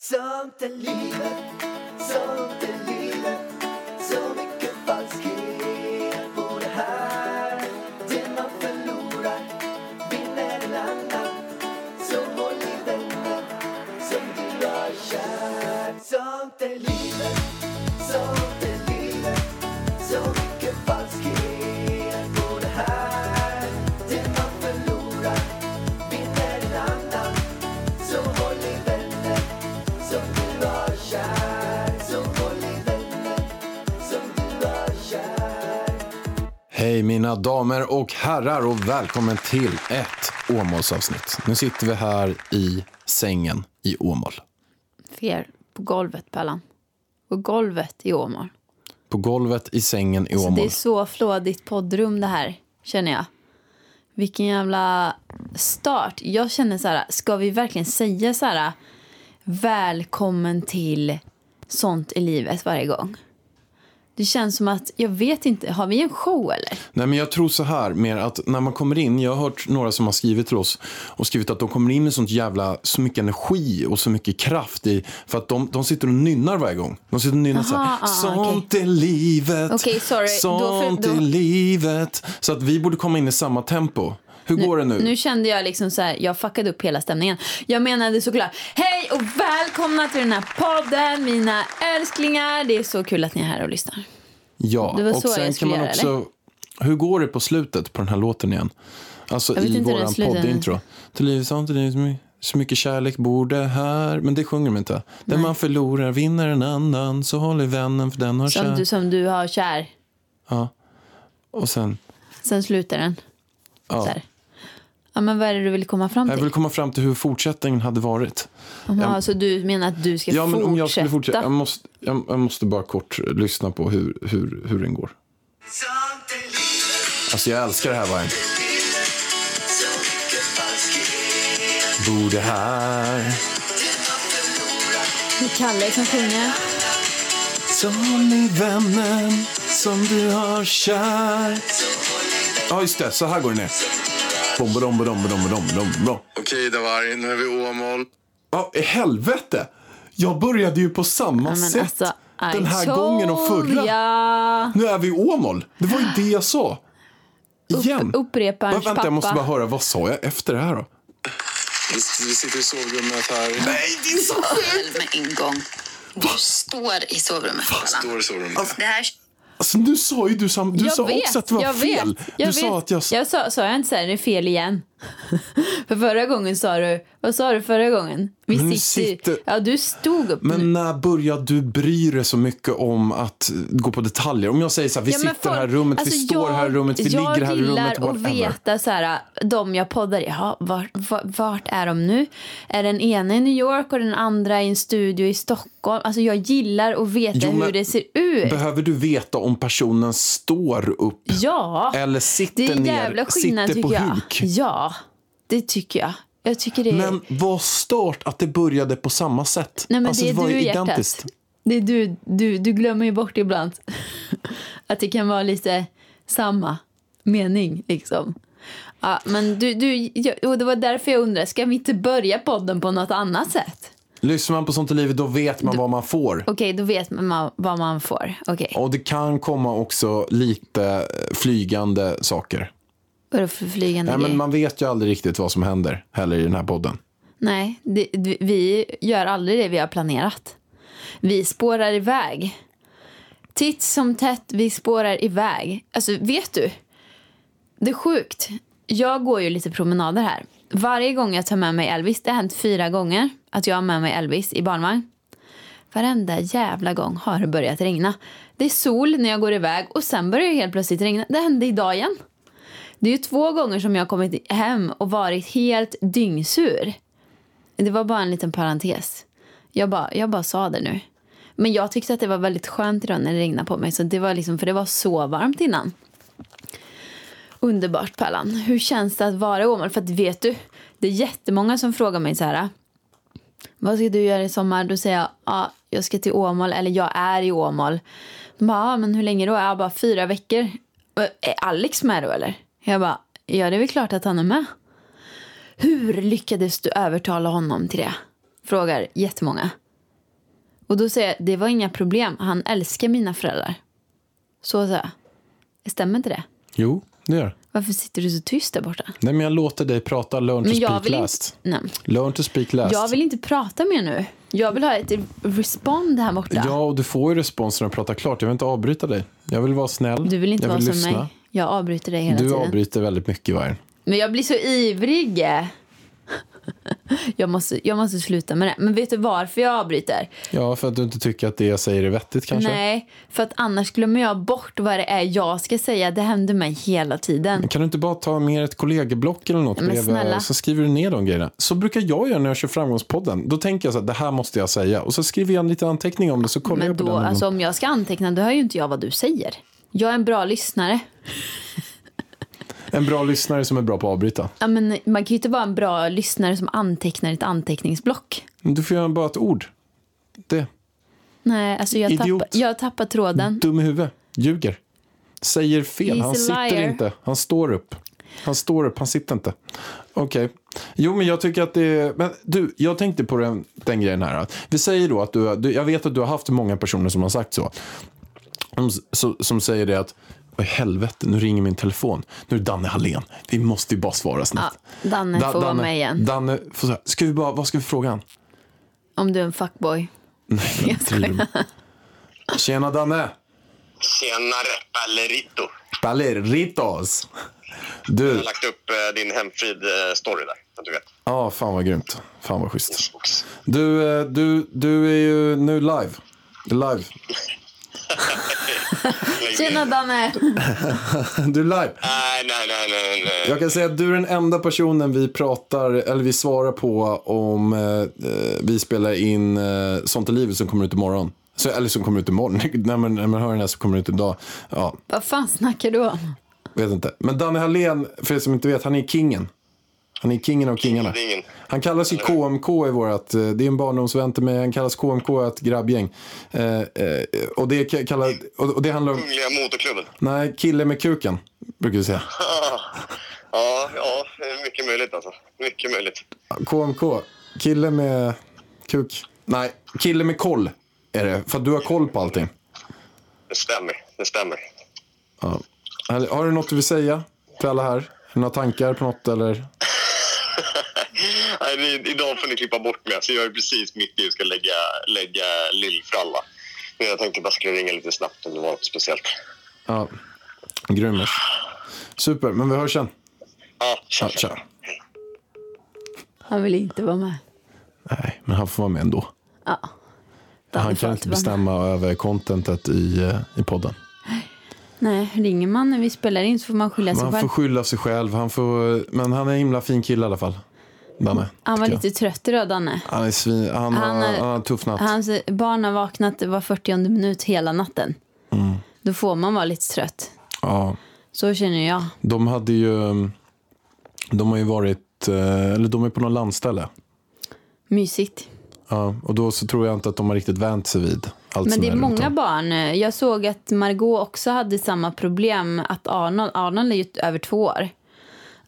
Sånt är livet, sånt är livet Hej mina damer och herrar och välkommen till ett Åmålsavsnitt. Nu sitter vi här i sängen i Åmål. Fel på golvet, Pallan. På golvet i Åmål. På golvet i sängen i Så det Åmål. är så flådigt poddrum det här, känner jag. Vilken jävla start. Jag känner så här, ska vi verkligen säga så här välkommen till sånt i livet varje gång? Det känns som att, jag vet inte, har vi en show eller? Nej men jag tror så här mer att när man kommer in, jag har hört några som har skrivit till oss och skrivit att de kommer in med sånt jävla, så mycket energi och så mycket kraft i, för att de, de sitter och nynnar varje gång. De sitter och nynnar så Aha, här, ah, sånt är livet, Okej, sorry. Då för- sånt då- är livet. Så att vi borde komma in i samma tempo. Hur går det nu? Nu kände jag liksom så här, jag fuckade upp hela stämningen. Jag menade såklart, hej och välkomna till den här podden, mina älsklingar. Det är så kul att ni är här och lyssnar. Ja, Det var och så sen jag kan man göra, också... Hur går det på slutet på den här låten igen? Alltså i våran poddintro. Till livet sånt, så my- så mycket kärlek bor det här. Men det sjunger de inte. Den man förlorar vinner en annan. Så håll i vännen för den har Som kär. du, som du har kär. Ja. Och sen, Sen slutar den. ja. Ja, men vad är det du vill komma fram Jag till? vill komma fram till hur fortsättningen hade varit. Jaha, så du menar att du ska Ja, men fortsätta? om jag skulle fortsätta. Jag måste, jag, jag måste bara kort lyssna på hur, hur, hur den går. Alltså jag älskar det här varje. livet Så mycket falskhet Bor det här. Det är Kalle som sjunger. Så håll i vännen som du har kär. Ja, just det. Så här går det ner. Bom, bom, bom, bom, bom, bom, bom. Okej, Davari, nu är vi Åmål. Ja, i helvete! Jag började ju på samma Ja, men sätt alltså, den här gången och förra. ya. Nu är vi i Åmål. Det var ju det jag sa. Igen. uppreparens Va, Vänta, jag måste bara höra. Vad sa jag efter det här då? Vi, vi sitter i sovrummet här. Nej, det är så själv med en gång. Du står i sovrummet. Står i sovrummet. Det här Alltså, du sa ju du, sam, du jag sa vet, också att det var jag fel. Vet, jag du vet. sa att jag... jag sa, sa jag inte så här, det är fel igen. För förra gången sa du, vad sa du förra gången? Vi Men nu sitter, sitter- Ja, du stod upp nu. Men när började du bry dig så mycket om att gå på detaljer? Om jag säger så här, vi Ja, sitter i det här rummet, alltså, vi står i det här rummet, vi ligger i det här rummet, Jag gillar att veta så här, de jag poddar, jaha, vart, vart, är de nu? Är den ena i New York och den andra i en studio i Stockholm? Alltså jag gillar att veta Jo, hur det ser ut. Behöver du veta om personen står upp Ja, eller sitter ner, jävla skillnad sitter på tycker jag. huk? Ja, det tycker jag. Jag tycker det är... Men vad start att det började på samma sätt. Nej, men alltså, det är var du ju i hjärtat. identiskt. Det är du, du, du glömmer ju bort ibland att det kan vara lite samma mening liksom. Ja, men du, du, och det var därför jag undrar, ska vi inte börja podden på något annat sätt? Lyssnar man på sånt i livet då vet man vad man får. Okej, då vet man vad man får. Okej, Och det kan komma också lite eh, flygande saker. Vadå för flygande Nej, men grejer? man vet ju aldrig riktigt vad som händer heller i den här podden. Nej, det- vi gör aldrig det vi har planerat. Vi spårar iväg. Titt som tätt, vi spårar iväg. Alltså, vet du? Det är sjukt. Jag går ju lite promenader här. Varje gång jag tar med mig Elvis, det har hänt fyra gånger att jag har med mig Elvis i barnvagn. Varenda jävla gång har det börjat regna. Det är sol när jag går iväg och sen börjar det helt plötsligt regna. Det hände idag igen. Det är ju två gånger som jag har kommit hem och varit helt dyngsur. Det var bara en liten parentes. Jag bara, jag bara sa det nu. Men jag tyckte att det var väldigt skönt idag när det regnade på mig. Så det var liksom, för det var så varmt innan. Underbart Pallan. Hur känns det att vara i Åmål? För att vet du, det är jättemånga som frågar mig så här. Vad ska du göra i sommar? Då säger jag, ja, jag ska till Åmål. Eller jag är i Åmål. De bara, ah, men hur länge då? Jag bara, fyra veckor. Är Alex med då eller? Jag bara, ja det är väl klart att han är med. Hur lyckades du övertala honom till det? Frågar jättemånga. Och då säger jag, det var inga problem. Han älskar mina föräldrar. Så sa jag. Stämmer inte det? Jo, det gör. Varför sitter du så tyst där borta? Nej, men jag låter dig prata. Learn to Men jag speak vill last. inte... Nej. Learn to speak last. Jag vill inte prata mer nu. Jag vill ha ett respond här borta. Ja, och du får ju respons när du pratar klart. Jag vill inte avbryta dig. Jag vill vara snäll. Du vill inte jag vara vill som lyssna. mig. Jag avbryter dig hela Du tiden. avbryter väldigt mycket, Vargen. Men jag blir så ivrig. Jag måste, jag måste sluta med det. Men vet du varför jag avbryter? Ja, för att du inte tycker att det jag säger är vettigt kanske. Nej, för att annars glömmer jag bort vad det är jag ska säga. Det händer mig hela tiden. Kan du inte bara ta med ett kollegieblock eller något Men bredvid snälla. så skriver du ner de grejerna. Så brukar jag göra när jag kör framgångspodden. Då tänker jag så här, det här måste jag säga. Och så skriver jag en liten anteckning om det så kollar Men jag på då, den. alltså, om jag ska anteckna, då hör ju inte jag vad du säger. Jag är en bra lyssnare. En bra lyssnare som är bra på att avbryta. Ja, men man kan ju inte vara en bra lyssnare som antecknar ett anteckningsblock. Men Du får göra bara ett ord. Det. Nej, alltså jag Idiot. tappar, jag tappar tråden. Dum i huvudet. Ljuger. Säger fel. He's Han sitter liar. inte. Han står upp. Han står upp, han sitter inte. Okej. Jo, men jag tycker att det är... Men du, jag tänkte på den, den grejen här. Vi säger då att du, du... Jag vet att du har haft många personer som har sagt så. Som, som säger det att... Vad i helvete, nu ringer min telefon. Nu är det Danne Hallén. Vi måste ju bara svara snabbt. Ja, Danne Da- får vara med igen. Danne, får, säga, ska vi bara, vad ska vi fråga han? Om du är en fuckboy. Nej, men Jag skojar. Tjena Danne! Tjenare, Ballerito. Baleritos! Du, Jag har lagt upp eh, din hemfrid-story där, så att du vet. ja fan vad grymt. Fan vad schysst. Du, eh, du, du är ju nu live. Live. Tjena. Danne! Du är live. Nej, nej, nej, nej, nej. Jag kan säga att du är den enda personen vi pratar, eller vi svarar på om eh, eh, vi spelar in eh, Sånt är livet som kommer ut imorgon. Så, eller som kommer ut imorgon. när, man, när man hör den här så kommer det ut idag. Ja, Vad fan snackar du om? vet inte. Men Danne Hallén, för er som inte vet, han är kingen. Han är kingen av kingarna. Han kallas ju KMK i vårat, eh, det är en barndomsvän till mig, han kallas KMK, ett grabbgäng. Eh, eh, och, det ka- kallar, och, det handlar om, Kungliga motorklubben. nej, kille med kuken, brukar vi säga. Ja, ja, det är mycket möjligt alltså. Mycket möjligt. KMK, kille med kuk, nej, kille med koll är det, för att du har koll på allting. Det stämmer, det stämmer. Ja. Har du något du vill säga till alla här? Några tankar på något eller? Nej, idag får ni klippa bort mig. Så jag är precis mitt i att ska lägga, lägga lillfralla. Men jag tänkte bara skulle ringa lite snabbt om det var något speciellt. Ja, grymmers. Super, men vi hörs sen. Ja, Ja, tja, tja. Han vill inte vara med. Nej, men han får vara med ändå. Ja. Han kan inte vara med. bestämma över contentet i, eh, i podden. Nej, ringer man när vi spelar in så får man skylla sig själv. får skylla sig själv. Han får, men han är en himla fin kille i alla fall. Danne. Han var lite trött idag, Danne. Han är svin, han, Han har, han har tuff natt. Hans barn har vaknat var 40 minut hela natten. Mm. Då får man vara lite trött. Ja, Så känner jag. de hade ju... De har ju varit... eh, Eller de är på något landställe. Mysigt. Ja, och då så tror jag inte att de har riktigt vänt sig vid allt Men det är många barn. Jag såg att Margot också hade samma problem. Att Arnold, Arnold är ju över två år.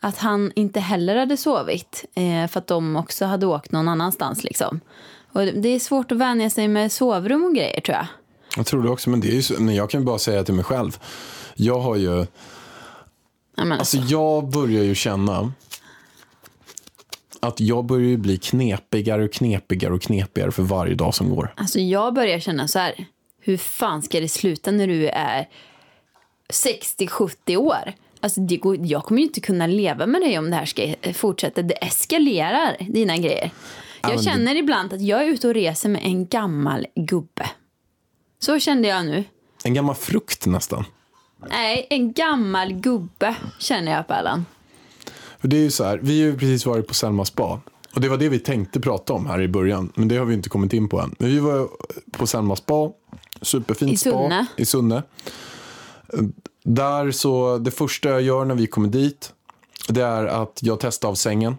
Att han inte heller hade sovit. Eh, för att de också hade åkt någon annanstans. Liksom. Och det är svårt att vänja sig med sovrum och grejer tror jag. Jag tror det också, men, det är ju, men jag kan ju bara säga till mig själv. Jag har ju... Jag menar, Alltså jag börjar ju känna att jag börjar ju bli knepigare och knepigare och knepigare för varje dag som går. Alltså jag börjar känna så här. Hur fan ska det sluta när du är 60-70 år? Alltså det går, jag kommer ju inte kunna leva med dig om det här ska fortsätta. Det eskalerar, dina grejer. Jag det- känner ibland att jag är ute och reser med en gammal gubbe. Så kände jag nu. En gammal frukt nästan. Nej, en gammal gubbe känner jag på Allan. Det är ju så här, vi har ju precis varit på Selma spa. Och det var det vi tänkte prata om här i början. Men det har vi inte kommit in på än. Men vi var på Selma spa. Superfint I Sunne. spa i Sunne. Där så, det första jag gör när vi kommer dit. Det är att jag testar av sängen.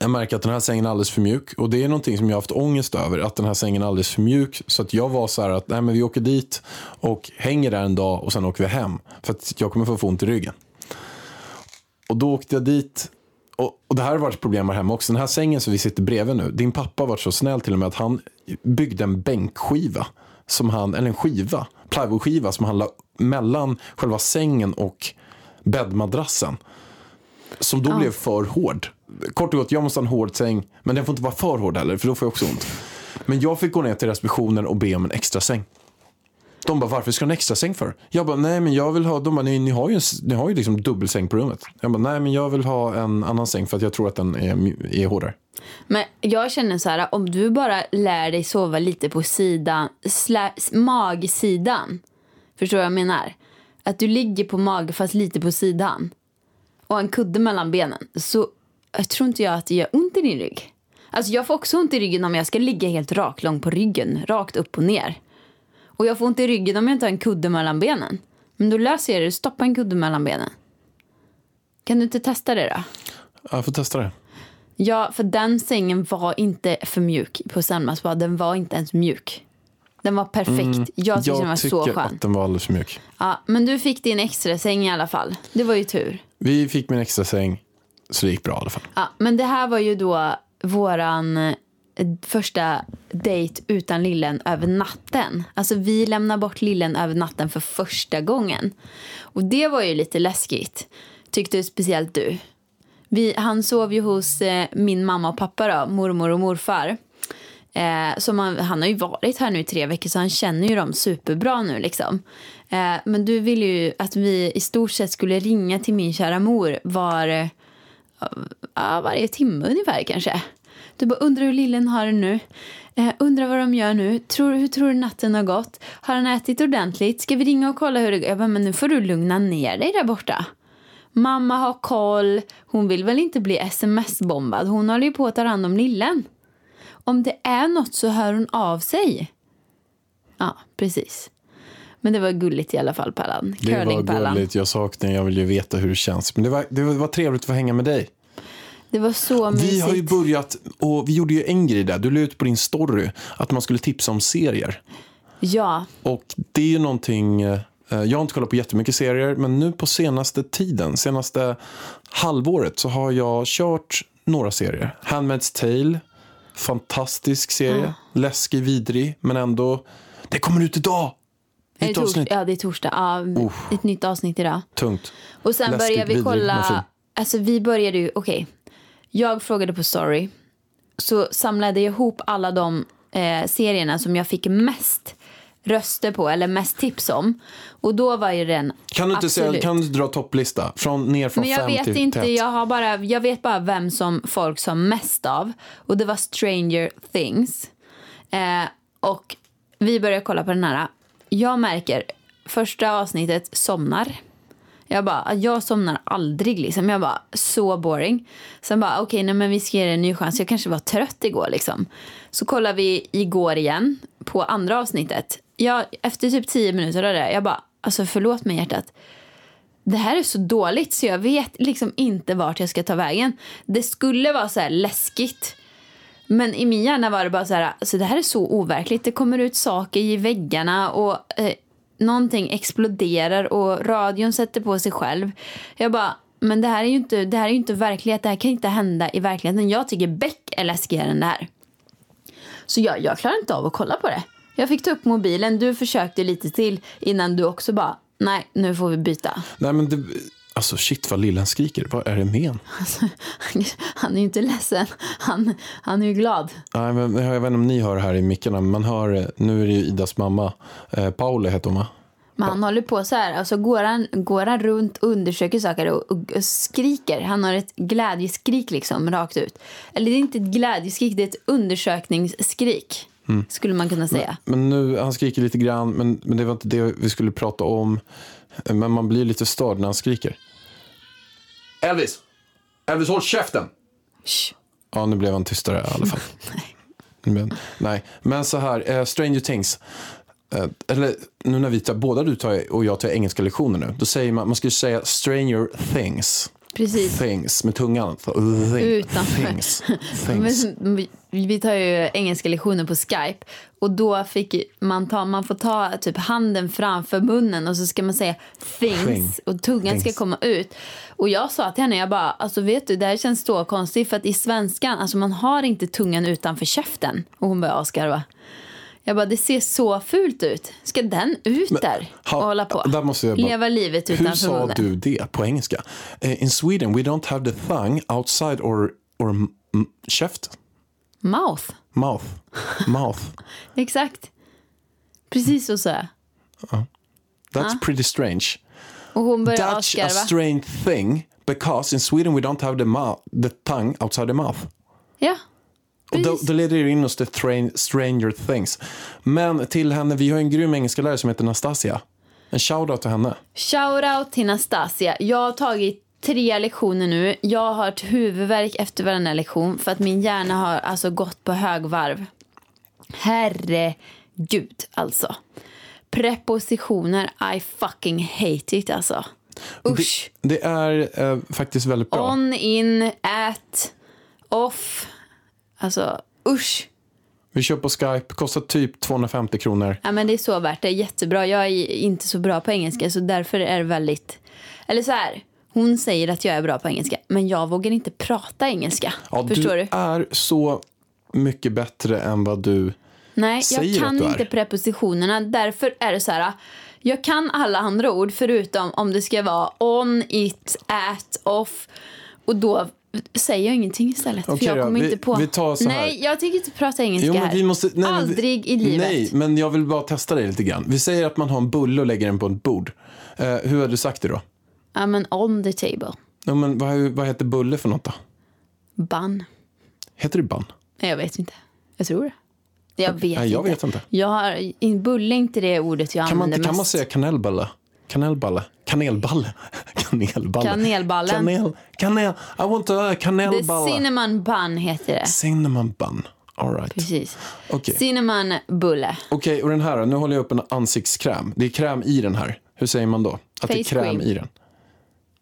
Jag märker att den här sängen är alldeles för mjuk. Och det är någonting som jag har haft ångest över. Att den här sängen är alldeles för mjuk. Så att jag var så här att nej, men vi åker dit och hänger där en dag och sen åker vi hem. För att jag kommer få ont i ryggen. Och då åkte jag dit och, och det här har varit ett problem här hemma också. Den här sängen som vi sitter bredvid nu. Din pappa har varit så snäll till och med att han byggde en bänkskiva. Som han, eller en skiva, plywoodskiva som han la mellan själva sängen och bäddmadrassen. Som då blev för hård. Kort och gott, jag måste ha en hård säng. Men den får inte vara för hård heller, för då får jag också ont. Men jag fick gå ner till receptionen och be om en extra säng. De bara, varför ska du ha en extra säng för? Jag bara, nej men jag vill ha, de bara, ni, ni har ju, en ni har ju liksom dubbelsäng på rummet. Jag bara, nej men jag vill ha en annan säng för att jag tror att den är, är hårdare. Men jag känner så här, om du bara lär dig sova lite på sidan, slä, magsidan. Förstår du vad jag menar? Att du ligger på mage fast lite på sidan. Och en kudde mellan benen. Så jag tror inte jag att det gör ont i din rygg. Alltså jag får också ont i ryggen om jag ska ligga helt raklång på ryggen. Rakt upp och ner. Och jag får ont i ryggen om jag inte har en kudde mellan benen. Men då löser jag det. Stoppa en kudde mellan benen. Kan du inte testa det då? Jag får testa det. Ja, för den sängen var inte för mjuk på Selmas. Den var inte ens mjuk. Den var perfekt. jag tyckte den var Jag så tycker skön. att den var alldeles för mjuk. Ja, men du fick din extra säng i alla fall. Det var ju tur. Vi fick min extra säng, så det gick bra i alla fall. Ja, men det här var ju då våran eh, första dejt utan lillen över natten. Alltså vi lämnar bort lillen över natten för första gången. Och det var ju lite läskigt. Tyckte speciellt du. Vi, han sov ju hos eh, min mamma och pappa då, mormor och morfar. Eh, så han, han har ju varit här nu i tre veckor så han känner ju dem superbra nu liksom. Eh, men du ville ju att vi i stort sett skulle ringa till min kära mor var, eh, ja, varje timme ungefär kanske. Du bara undrar hur lillen har det nu. Eh, undrar vad de gör nu. Tror, hur tror du natten har gått? Har han ätit ordentligt? Ska vi ringa och kolla hur det går? Jag bara, men nu får du lugna ner dig där borta. Mamma har koll. Hon vill väl inte bli sms-bombad. Hon håller ju på att ta hand om lillen. Om det är något så hör hon av sig. Ja, precis. Men det var gulligt i alla fall, Pallan. Det var gulligt, jag saknar, jag vill ju veta hur det känns. Men det var, det var, det var trevligt att få hänga med dig. Det var så mysigt. Vi har ju börjat, och vi gjorde ju en grej där, du la ut på din story att man skulle tipsa om serier. Ja, Och det är ju någonting, eh, jag har inte kollat på jättemycket serier, men nu på senaste tiden, senaste halvåret så har jag kört några serier. Handmaid's Tale, fantastisk serie, läskig, vidrig, men ändå, det kommer ut idag! det Nytt tors- avsnitt, ja, det är torsdag. Ja, ett nytt avsnitt idag. tungt. Och sen Läskigt, började vi vidrig, kolla. Alltså vi började ju, okej. Jag frågade på story. Så samlade jag ihop alla de eh, serierna som jag fick mest röster på eller mest tips om. Och då var ju den Kan du inte säga, absolut. kan du dra topplista? Från, ner från Men jag fem vet till inte, ett. jag, har bara, jag vet bara vem som folk sa mest av. Och det var Stranger Things. Eh, och vi började kolla på den här. Jag märker, första avsnittet somnar. Jag bara, jag somnar aldrig liksom. Jag bara, så boring. Sen bara, okej, nej men vi ska ge det en ny chans. Jag kanske var trött igår liksom. Så kollar vi igår igen på andra avsnittet. Jag, efter typ tio minuter av det, jag bara, alltså förlåt mig hjärtat det här är så dåligt så jag vet liksom inte vart jag ska ta vägen. Det skulle vara så här läskigt. Men i min hjärna var det bara så här, alltså det här är så overkligt. Det kommer ut saker i väggarna och eh, någonting exploderar och radion sätter på sig själv. Jag bara, men det här är ju inte, det här är ju inte verklighet. Det här kan inte hända i verkligheten. Jag tycker Beck är läskigare än det här. Så jag, jag klarar inte av att kolla på det. Jag fick ta upp mobilen, du försökte lite till innan du också bara, nej nu får vi byta. Nej, men det, alltså shit vad lillen skriker. Vad är det med en? Han är ju inte ledsen, han, han är ju glad. Nej, men jag vet inte om ni hör det här i mickarna, men man hör, eh, nu är det ju Idas mamma, eh, Paula heter hon va? Men han håller på så här, alltså går han, går han runt och undersöker saker och, och, och skriker. Han har ett glädjeskrik liksom rakt ut. Eller det är inte ett glädjeskrik, det är ett undersökningsskrik. Skulle man kunna säga. Men nu, han skriker lite grann, men, men det var inte det vi skulle prata om. Men man blir lite störd när han skriker. Elvis! Elvis, håll käften! Shh. Ja, nu blev han tystare i alla fall. Men, nej, men så här, eh, Stranger Things. Eh, eller nu när vi tar, båda du tar och jag tar engelska lektioner nu. Då säger man, man skulle säga Stranger Things. Precis. things med tungan. Thing, Utanför. Things. things. Men vi- tar ju engelska lektioner på Skype och då fick man ta, man får ta typ handen framför munnen och så ska man säga things Thing. och tungan ska Things. komma ut. Och jag sa till henne, jag bara, alltså vet du, det här känns så konstigt för att i svenskan, alltså man har inte tungan utanför käften. Och hon började asgarva. Jag bara, det ser så fult ut. Ska den ut där och Ha- hålla på? Där måste jag bara, Leva livet Hur utanför sa du det på engelska? Eh, In Sweden we don't have the tongue outside or, or käft. Mouth. Mouth. Mouth. Exakt. Precis så sa jag. That's pretty strange. Och hon började That's a asgarva. strange thing because in Sweden we don't have the, the tongue outside the mouth. Ja. Och då, då leder det in oss till train, Stranger Things. Men till henne, vi har en grym engelska lärare som heter Nastasia. En shoutout till henne. Shoutout till Nastasia. Jag har tagit tre lektioner nu. Jag har ett huvudvärk efter varenda lektion för att min hjärna har alltså gått på högvarv. Herregud, alltså. Prepositioner, I fucking hate it, alltså. Usch. Det, det är eh, faktiskt väldigt bra. On, in, at, off. Alltså, usch. Vi kör på Skype, kostar typ 250 kronor. Ja, men det är så värt det. är Jättebra. Jag är inte så bra på engelska, så därför är det väldigt... Eller så här, hon säger att jag är bra på engelska, men jag vågar inte prata engelska. Ja, Förstår du du? är så mycket bättre än vad du... Nej, säger jag att kan du är. inte prepositionerna. Därför är det så här, jag kan alla andra ord förutom om det ska vara on, it, at, off. Och då säger jag ingenting istället. Okej för jag då, kommer vi- inte på. vi tar så här. Nej, jag tänker inte prata engelska Jo, här. vi måste, nej, vi- Aldrig i livet. Nej, men jag vill bara testa dig lite grann. Vi säger att man har en bulle och lägger den på ett bord. Eh, hur har du sagt det då? Ja, men on the table. Ja, men vad, vad heter bulle för något då? Bun. Heter det ban? Nej, jag vet inte. Jag tror det. Jag vet Nej, jag inte. vet inte. Jag har, bulle är inte det ordet jag Kan man, använder inte, kan man mest. säga kanelballe? Kanelballe? Kanelballe? Kanelballe? Kanelballen. Kanel, kanel, I want a The kanelballe. cinnamon bun heter det. Cinnamon bun. All right. Precis. Okej. Cinnamon bulle. Okej, och den här? Nu håller jag upp en ansiktskräm. Det är kräm i den här. Hur säger man då? Att det är Face kräm cream. i den.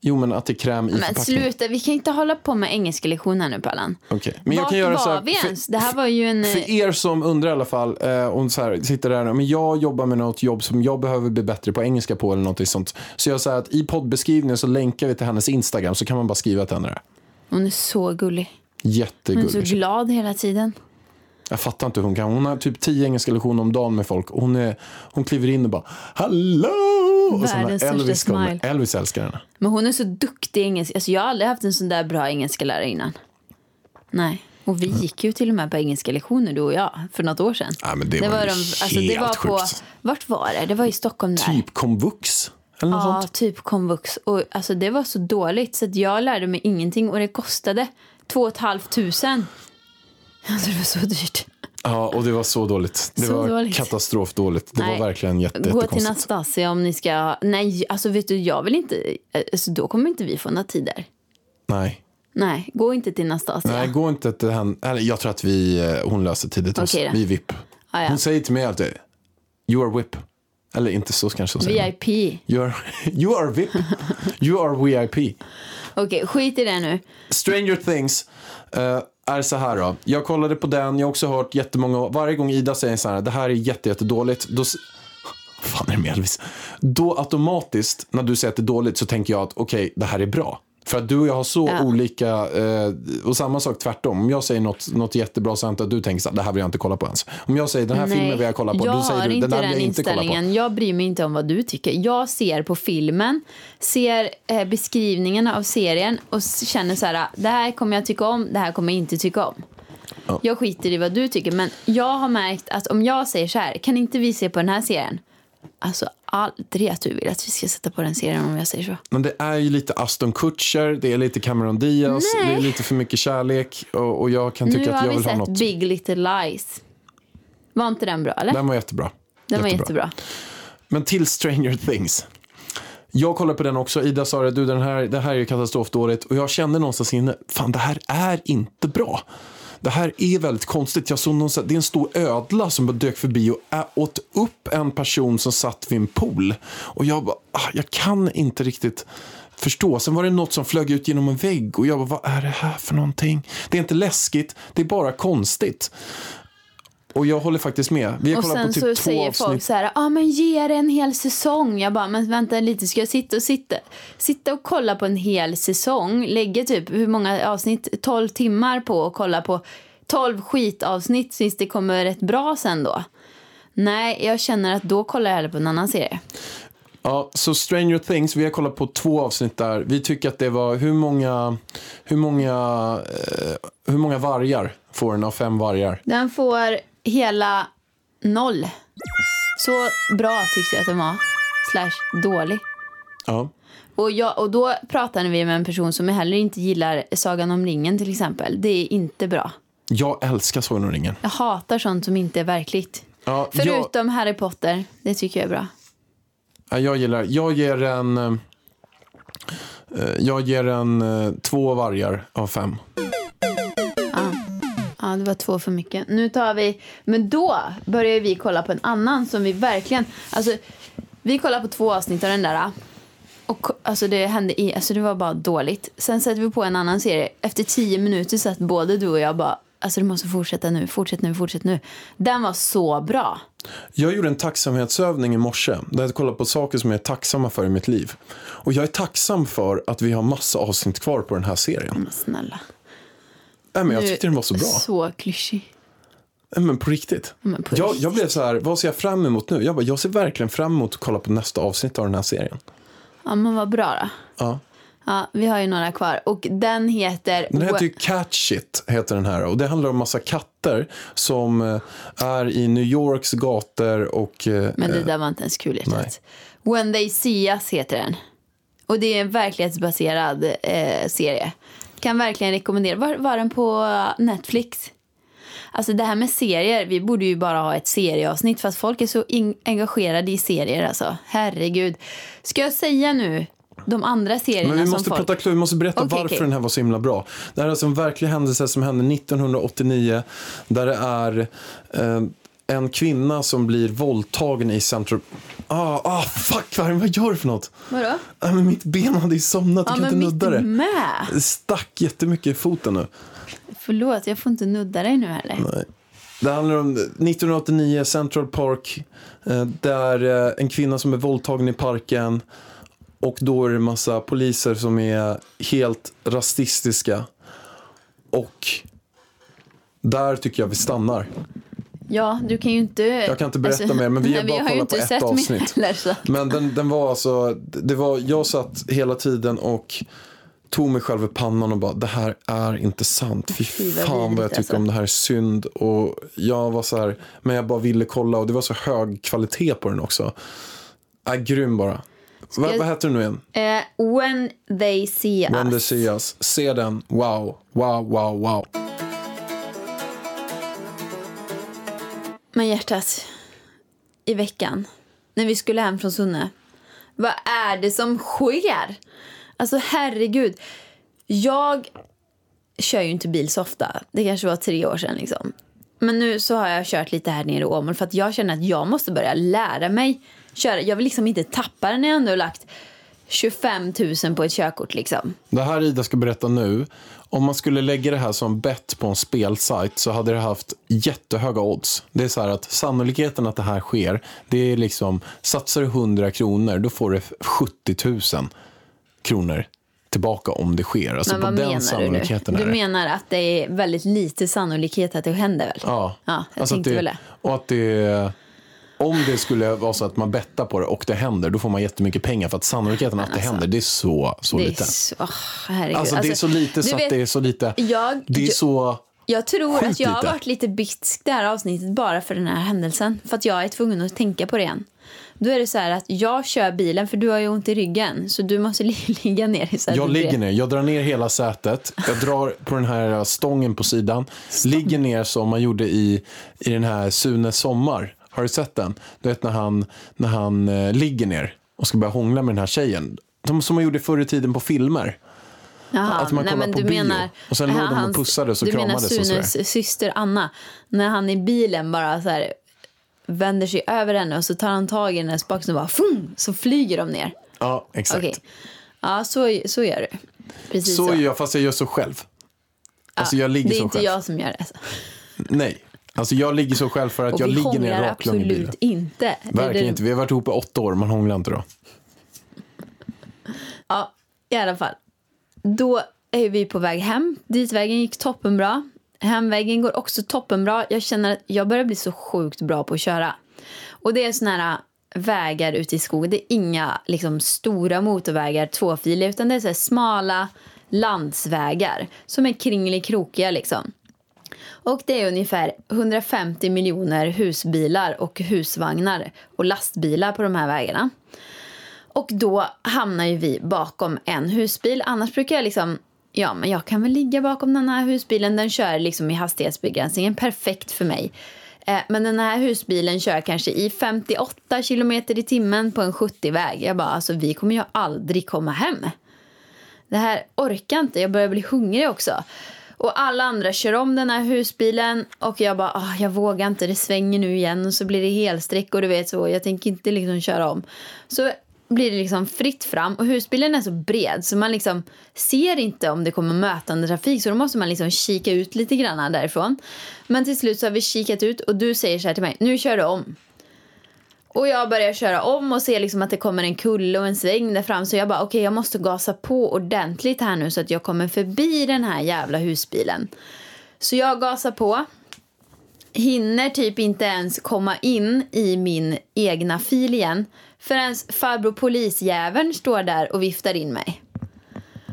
Jo, men att det är kräm i Men förpackningen. sluta, vi kan inte hålla på med engelska lektioner nu Pallan. Okej, men jag Vart kan göra så här. vi för- ens? Det här var ju en... För er som undrar i alla fall, eh, och så här, sitter där, men jag jobbar med något jobb som jag behöver bli bättre på engelska på eller något sånt. Så jag säger att i poddbeskrivningen så länkar vi till hennes Instagram så kan man bara skriva till henne där. Hon är så gullig. Hon är så Jättegullig. glad hela tiden. Jag fattar inte hur hon kan. Hon har typ tio engelska lektioner om dagen med folk. Hon, är, hon kliver in och bara Hallå! Och Världens största Elvis kommer. Elvis älskar henne. Men hon är så duktig i engelska. Alltså jag har aldrig haft en sån där bra engelska lärare innan. Nej. Och vi gick ju till och med på engelska lektioner du och jag för något år sedan. Ja, men det var ju alltså, det var på, sjukt. Vart var det? Det var i Stockholm där. Typ komvux. Eller något Ja, sånt. typ komvux. Och alltså, det var så dåligt så att jag lärde mig ingenting och det kostade två och ett halvt tusen. Alltså det var så dyrt. Ja, och det var så dåligt. Det Så var dåligt. katastrofdåligt. Det Nej. var verkligen jätte, Gå till. Nastasia om ni ska... Nej, alltså vet du, jag vill inte... Alltså, då kommer inte vi få några tider. Nej. Nej, gå inte till Nastasia. Nej, gå inte till henne. Eller, jag tror att vi, eh, hon löser tidigt. oss. Vi är VIP. Ah, ja. Hon säger till mig alltid, you are VIP. Eller inte så kanske hon säger. VIP. You are, you are VIP. You are VIP. Okej, skit i det nu. Stranger Things eh, är så här då. Jag kollade på den, jag har också hört jättemånga, varje gång Ida säger så här, det här är jättedåligt, jätte då, fan är det med Elvis? Då automatiskt, när du säger att det är dåligt, så tänker jag att okej, det här är bra. För att du och jag har så Ja. olika, eh, och samma sak tvärtom. Om jag säger något, något jättebra så att du tänker så här, det här vill jag inte kolla på ens. Om jag säger den här filmen vill jag kolla på, jag då säger du den här vill jag inte kolla på. Jag bryr mig inte om vad du tycker. Jag ser på filmen, ser eh, beskrivningen av serien och känner så här, det här kommer jag tycka om, det här kommer jag inte tycka om. Jag skiter i vad du tycker, men jag har märkt att om jag säger så här, kan inte vi se på den här serien? Alltså aldrig att du vill att vi ska sätta på den serien om jag säger så. Men det är ju lite Aston Kutcher, det är lite Cameron Diaz, Nej. det är lite för mycket kärlek och, och jag kan tycka Nu att har jag vi vill ha sett något. Big Little Lies. Var inte den bra eller? Den var jättebra. den var jättebra. Men till Stranger Things. Jag kollade på den också. Ida sa det, du den här, det här är ju katastrofdåligt. Och jag kände någonstans inne, fan det här är inte bra. Det här är väldigt konstigt. Jag såg någon, det är en stor ödla som dök förbi och åt upp en person som satt vid en pool. Och jag bara, ah, jag kan inte riktigt förstå. Sen var det något som flög ut genom en vägg och jag bara, vad är det här för någonting? Det är inte läskigt, det är bara konstigt. Och jag håller faktiskt med. Vi har Och kollat sen på typ så två säger folk avsnitt. så här, ja ah, men ge det en hel säsong. Jag bara, men vänta lite, ska jag sitta och sitta, sitta och kolla på en hel säsong? Lägga typ, hur många avsnitt? 12 timmar på att kolla på 12 skitavsnitt tills det kommer rätt bra sen då? Nej, jag känner att då kollar jag hellre på en annan serie. Ja, så Stranger Things, vi har kollat på två avsnitt där. Vi tycker att det var hur många, hur många, eh, hur många vargar får den av fem vargar? Den får hela noll. Så bra tyckte jag att den var. Slash dålig. Ja. Och, jag, och då pratade vi med en person som heller inte gillar Sagan om ringen till exempel. Det är inte bra. Jag älskar Sagan om ringen. Jag hatar sånt som inte är verkligt. Ja, jag, Förutom Harry Potter. Det tycker jag är bra. ja, jag gillar, jag ger en, eh, jag ger en eh, två vargar av fem. Ja, det var två för mycket. Nu tar vi... Men då börjar vi kolla på en annan som vi verkligen... Alltså, vi kollar på två avsnitt av den där. Och alltså det hände i... Alltså det var bara dåligt. Sen sätter vi på en annan serie. Efter tio minuter satt både du och jag bara... Alltså du måste fortsätta nu, fortsätt nu, fortsätt nu. Den var så bra. Jag gjorde en tacksamhetsövning i morse där jag kollade på saker som jag är tacksamma för i mitt liv. Och jag är tacksam för att vi har massa avsnitt kvar på den här serien. Men snälla. Nej, men jag tyckte den var så bra. Så klyschig. Nej, men på riktigt. Men på jag, jag blev så här, vad ser jag fram emot nu? Jag, bara, jag ser verkligen fram emot att kolla på nästa avsnitt av den här serien. Ja, men vad bra då. Ja. Ja, vi har ju några kvar. Och den heter... Den heter ju Catch It, heter den här. Och det handlar om massa katter som eh, är i New Yorks gator och... eh, Men det där var inte ens kul hjärtat. When they see us heter den. Och det är en verklighetsbaserad eh, serie. Kan verkligen rekommendera. Var, var den på Netflix? Alltså det här med serier, vi borde ju bara ha ett serieavsnitt fast folk är så engagerade i serier alltså. Herregud. Ska jag säga nu de andra serierna Men vi som måste folk... prata klart, vi måste berätta Okej, varför okej. den här var så himla bra. Det här är alltså en verklig händelse som hände 1989 där det är eh, en kvinna som blir våldtagen i Central... Ah, ah fuck, vad, vad gör du för något? Vadå? Ah, men mitt ben hade ju somnat, Ja jag kan men inte nudda det. med. Det stack jättemycket i foten nu. Förlåt, jag får inte nudda dig nu heller. Det handlar om 1989, Central Park. eh, Där eh, en kvinna som är våldtagen i parken. Och då är det en massa poliser som är helt rasistiska. Och där tycker jag vi stannar. Ja, du kan ju inte... Jag kan inte berätta mer, men vi har bara ju kollat på ett avsnitt. heller. Men den, den var alltså, det var, jag satt hela tiden och tog mig själv i pannan och bara, det här är inte sant. Fy fan vad jag tycker alltså. om det här är synd. Och jag var så här, men jag bara ville kolla och det var så hög kvalitet på den också. Äh, grym bara. Va, jag- vad heter den nu igen? Eh, when they see When they us. see us. Se den. Wow, wow, wow, wow. Men hjärtat, i veckan, när vi skulle hem från Sunne. Vad är det som sker? Alltså herregud. Jag kör ju inte bil så ofta. Det kanske var tre år sedan liksom. Men nu så har jag kört lite här nere i Åmål för att jag känner att jag måste börja lära mig köra. Jag vill liksom inte tappa den när jag ändå har lagt 25 000 på ett körkort liksom. Det här Ida ska berätta nu. Om man skulle lägga det här som bett på en spelsajt så hade det haft jättehöga odds. Det är så här att sannolikheten att det här sker, det är liksom, satsar du 100 kronor, då får du 70 000 kronor tillbaka om det sker. Alltså Men på vad den menar du nu? sannolikheten Du är det. menar att det är väldigt lite sannolikhet att det händer väl? Ja, Ja, jag alltså tänkte väl det. Och att det... Om det skulle vara så att man bettar på det och det händer, då får man jättemycket pengar. För att sannolikheten att det alltså, händer, det är så, så Det är lite. så, åh, herregud. Alltså, det är så lite så att vet, det är så lite. Jag, Det är så... jag tror att jag har varit lite bitsk det här avsnittet bara för den här händelsen. För att jag är tvungen att tänka på det igen. Då är det så här att jag kör bilen för du har ju ont i ryggen. Så du måste li- ligga ner. Så att Jag ligger ner, jag drar ner hela sätet, jag drar på den här stången på sidan, ligger ner som man gjorde i, i den här Sune Sommar. Har du sett den? Du vet när han, när han eh, ligger ner och ska börja hångla med den här tjejen. De, som man gjorde förr i tiden på filmer. Jaha, Att man nej, kollar men på du bio. menar, Och sen låg de och pussades och du kramades och menar. Sunes syster Anna. När han i bilen bara så här vänder sig över henne och så tar han tag i hennes baksida och bara fum, så flyger de ner. Ja, exakt. Okej. Ja, så, så gör du. Precis så. Så gör jag, fast jag gör så själv. Alltså jag ligger det är så inte själv. jag som gör det. Nej. Alltså jag ligger så själv för att Och jag ligger ner hånglar raklång i bilen. absolut inte. Verkligen det- inte. Vi har varit ihop i åtta år, man hånglar inte då. Ja, i alla fall. Då är vi på väg hem. Ditvägen gick toppenbra. Hemvägen går också toppenbra. Jag känner att jag börjar bli så sjukt bra på att köra. Och det är såna här vägar ute i skogen. Det är inga liksom, stora motorvägar, tvåfiliga, utan det är så smala landsvägar som är kringelikrokiga liksom. Och det är ungefär 150 miljoner husbilar och husvagnar och lastbilar på de här vägarna. Och då hamnar ju vi bakom en husbil. Annars brukar jag liksom, ja men jag kan väl ligga bakom den här husbilen. Den kör liksom i hastighetsbegränsningen, perfekt för mig. Eh, men den här husbilen kör kanske i 58 km i timmen på en 70-väg. Jag bara, alltså vi kommer ju aldrig komma hem. Det här orkar inte, jag börjar bli hungrig också. Och alla andra kör om den här husbilen och jag bara, ah, jag vågar inte, det svänger nu igen och så blir det helsträck och du vet så, jag tänker inte liksom köra om. Så blir det liksom fritt fram och husbilen är så bred så man liksom ser inte om det kommer mötande trafik så då måste man liksom kika ut lite grann därifrån. Men till slut så har vi kikat ut och du säger så här till mig, nu kör du om. Och jag börjar köra om och ser liksom att det kommer en kulle och en sväng där fram. Så jag bara, okej jag måste gasa på ordentligt här nu så att jag kommer förbi den här jävla husbilen. Så jag gasar på. Hinner typ inte ens komma in i min egna fil igen. Förrän farbror polisjäveln står där och viftar in mig.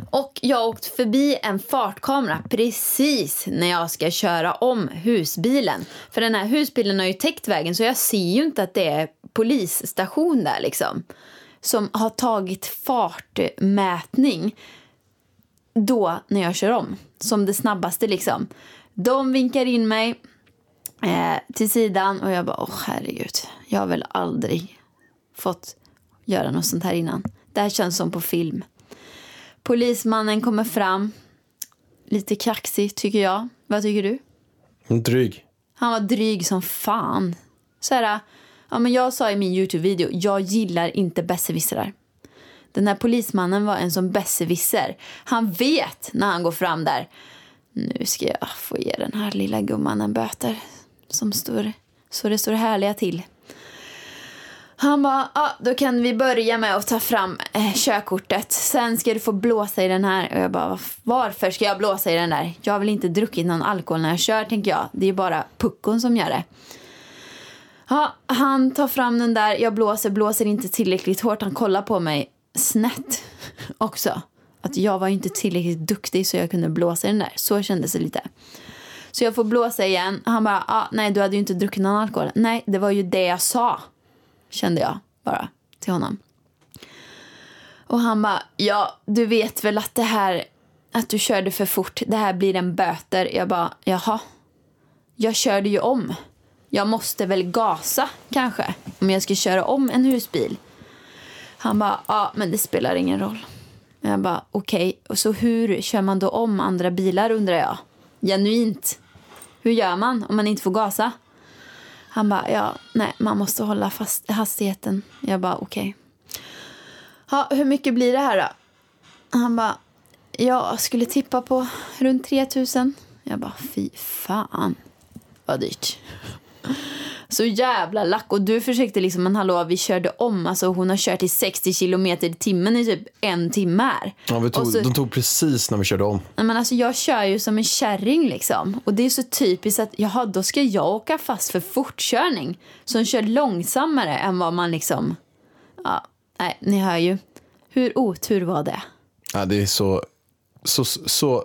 Och jag har åkt förbi en fartkamera precis när jag ska köra om husbilen. För den här husbilen har ju täckt vägen så jag ser ju inte att det är polisstation där liksom. Som har tagit fartmätning då när jag kör om. Som det snabbaste liksom. De vinkar in mig eh, till sidan och jag bara, åh herregud. Jag har väl aldrig fått göra något sånt här innan. Det här känns som på film. Polismannen kommer fram. Lite kaxig tycker jag. Vad tycker du? Dryg. Han var dryg som fan. Så här, ja, men jag sa i min Youtube-video, jag gillar inte besserwissrar. Den här polismannen var en som besserwisser. Han vet när han går fram där. Nu ska jag få ge den här lilla gumman en böter. Som står, så det står härliga till. Han bara, ah, då kan vi börja med att ta fram eh, körkortet. Sen ska du få blåsa i den här. Och jag bara, varför ska jag blåsa i den där? Jag har väl inte druckit någon alkohol när jag kör, tänker jag. Det är bara puckon som gör det. Ja, han tar fram den där. Jag blåser, blåser inte tillräckligt hårt. Han kollar på mig snett också. Att jag var inte tillräckligt duktig så jag kunde blåsa i den där. Så kändes det lite. Så jag får blåsa igen. Han bara, ah, nej du hade ju inte druckit någon alkohol. Nej, det var ju det jag sa. Kände jag bara till honom. Och han bara, ja du vet väl att det här, att du körde för fort, det här blir en böter. Jag bara, jaha. Jag körde ju om. Jag måste väl gasa kanske om jag ska köra om en husbil. Han bara, ja men det spelar ingen roll. Jag bara, okej, och så hur kör man då om andra bilar undrar jag. Genuint. Hur gör man om man inte får gasa? Han bara, ja, nej, man måste hålla fast hastigheten. Jag bara, okej. Ja, hur mycket blir det här då? Han bara, jag skulle tippa på runt 3000. Jag bara, fy fan vad dyrt. Så jävla lack. Och du försökte liksom, men hallå, vi körde om. Alltså hon har kört i 60 kilometer i timmen i typ en timme här. Ja, vi tog, så- De tog precis när vi körde om. Nej, men alltså, jag kör ju som en kärring liksom. Och det är så typiskt att jaha, då ska jag åka fast för fortkörning. Som kör långsammare än vad man liksom... Ja, nej, ni hör ju. Hur otur var det? Ja, det är så, så, så,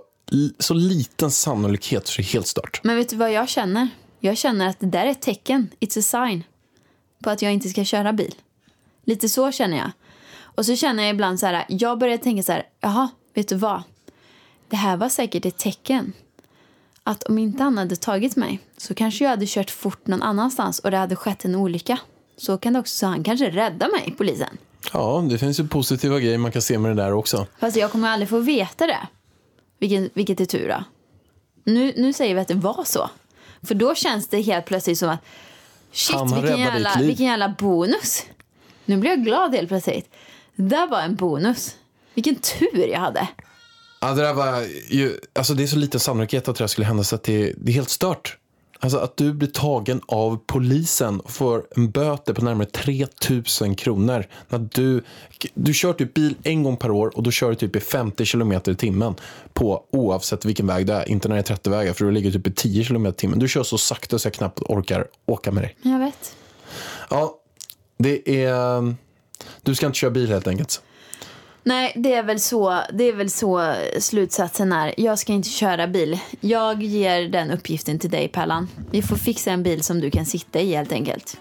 så liten sannolikhet så det är helt stört. Men vet du vad jag känner? Jag känner att det där är ett tecken, it's a sign, på att jag inte ska köra bil. Lite så känner jag. Och så känner jag ibland så här, jag börjar tänka så här, jaha, vet du vad? Det här var säkert ett tecken. Att om inte han hade tagit mig så kanske jag hade kört fort någon annanstans och det hade skett en olycka. Så kan det också, så han kanske rädda mig, polisen. Ja, det finns ju positiva grejer man kan se med det där också. Fast jag kommer aldrig få veta det. Vilken, vilket är tur då. Nu, nu säger vi att det var så. För då känns det helt plötsligt som att shit vilken jävla, vilken jävla bonus. Nu blir jag glad helt plötsligt. Det där var en bonus. Vilken tur jag hade. Ja, det där var ju, alltså det är så liten sannolikhet att det skulle hända så att det, det är helt stört. Alltså att du blir tagen av polisen och får en böter på närmare 3000 kronor. När du, du kör typ bil en gång per år och då kör du typ i 50 kilometer i timmen på oavsett vilken väg det är. Inte när det är 30 vägar för du ligger typ i 10 kilometer i timmen. Du kör så sakta så jag knappt orkar åka med dig. Jag vet. Ja, det är... Du ska inte köra bil helt enkelt. Nej, det är väl så, det är väl så slutsatsen är. Jag ska inte köra bil. Jag ger den uppgiften till dig, Pallan. Vi får fixa en bil som du kan sitta i helt enkelt.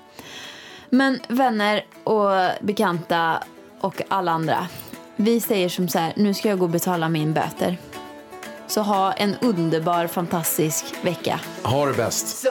Men vänner och bekanta och alla andra. Vi säger som så här, nu ska jag gå och betala min böter. Så ha en underbar, fantastisk vecka. Ha det bäst.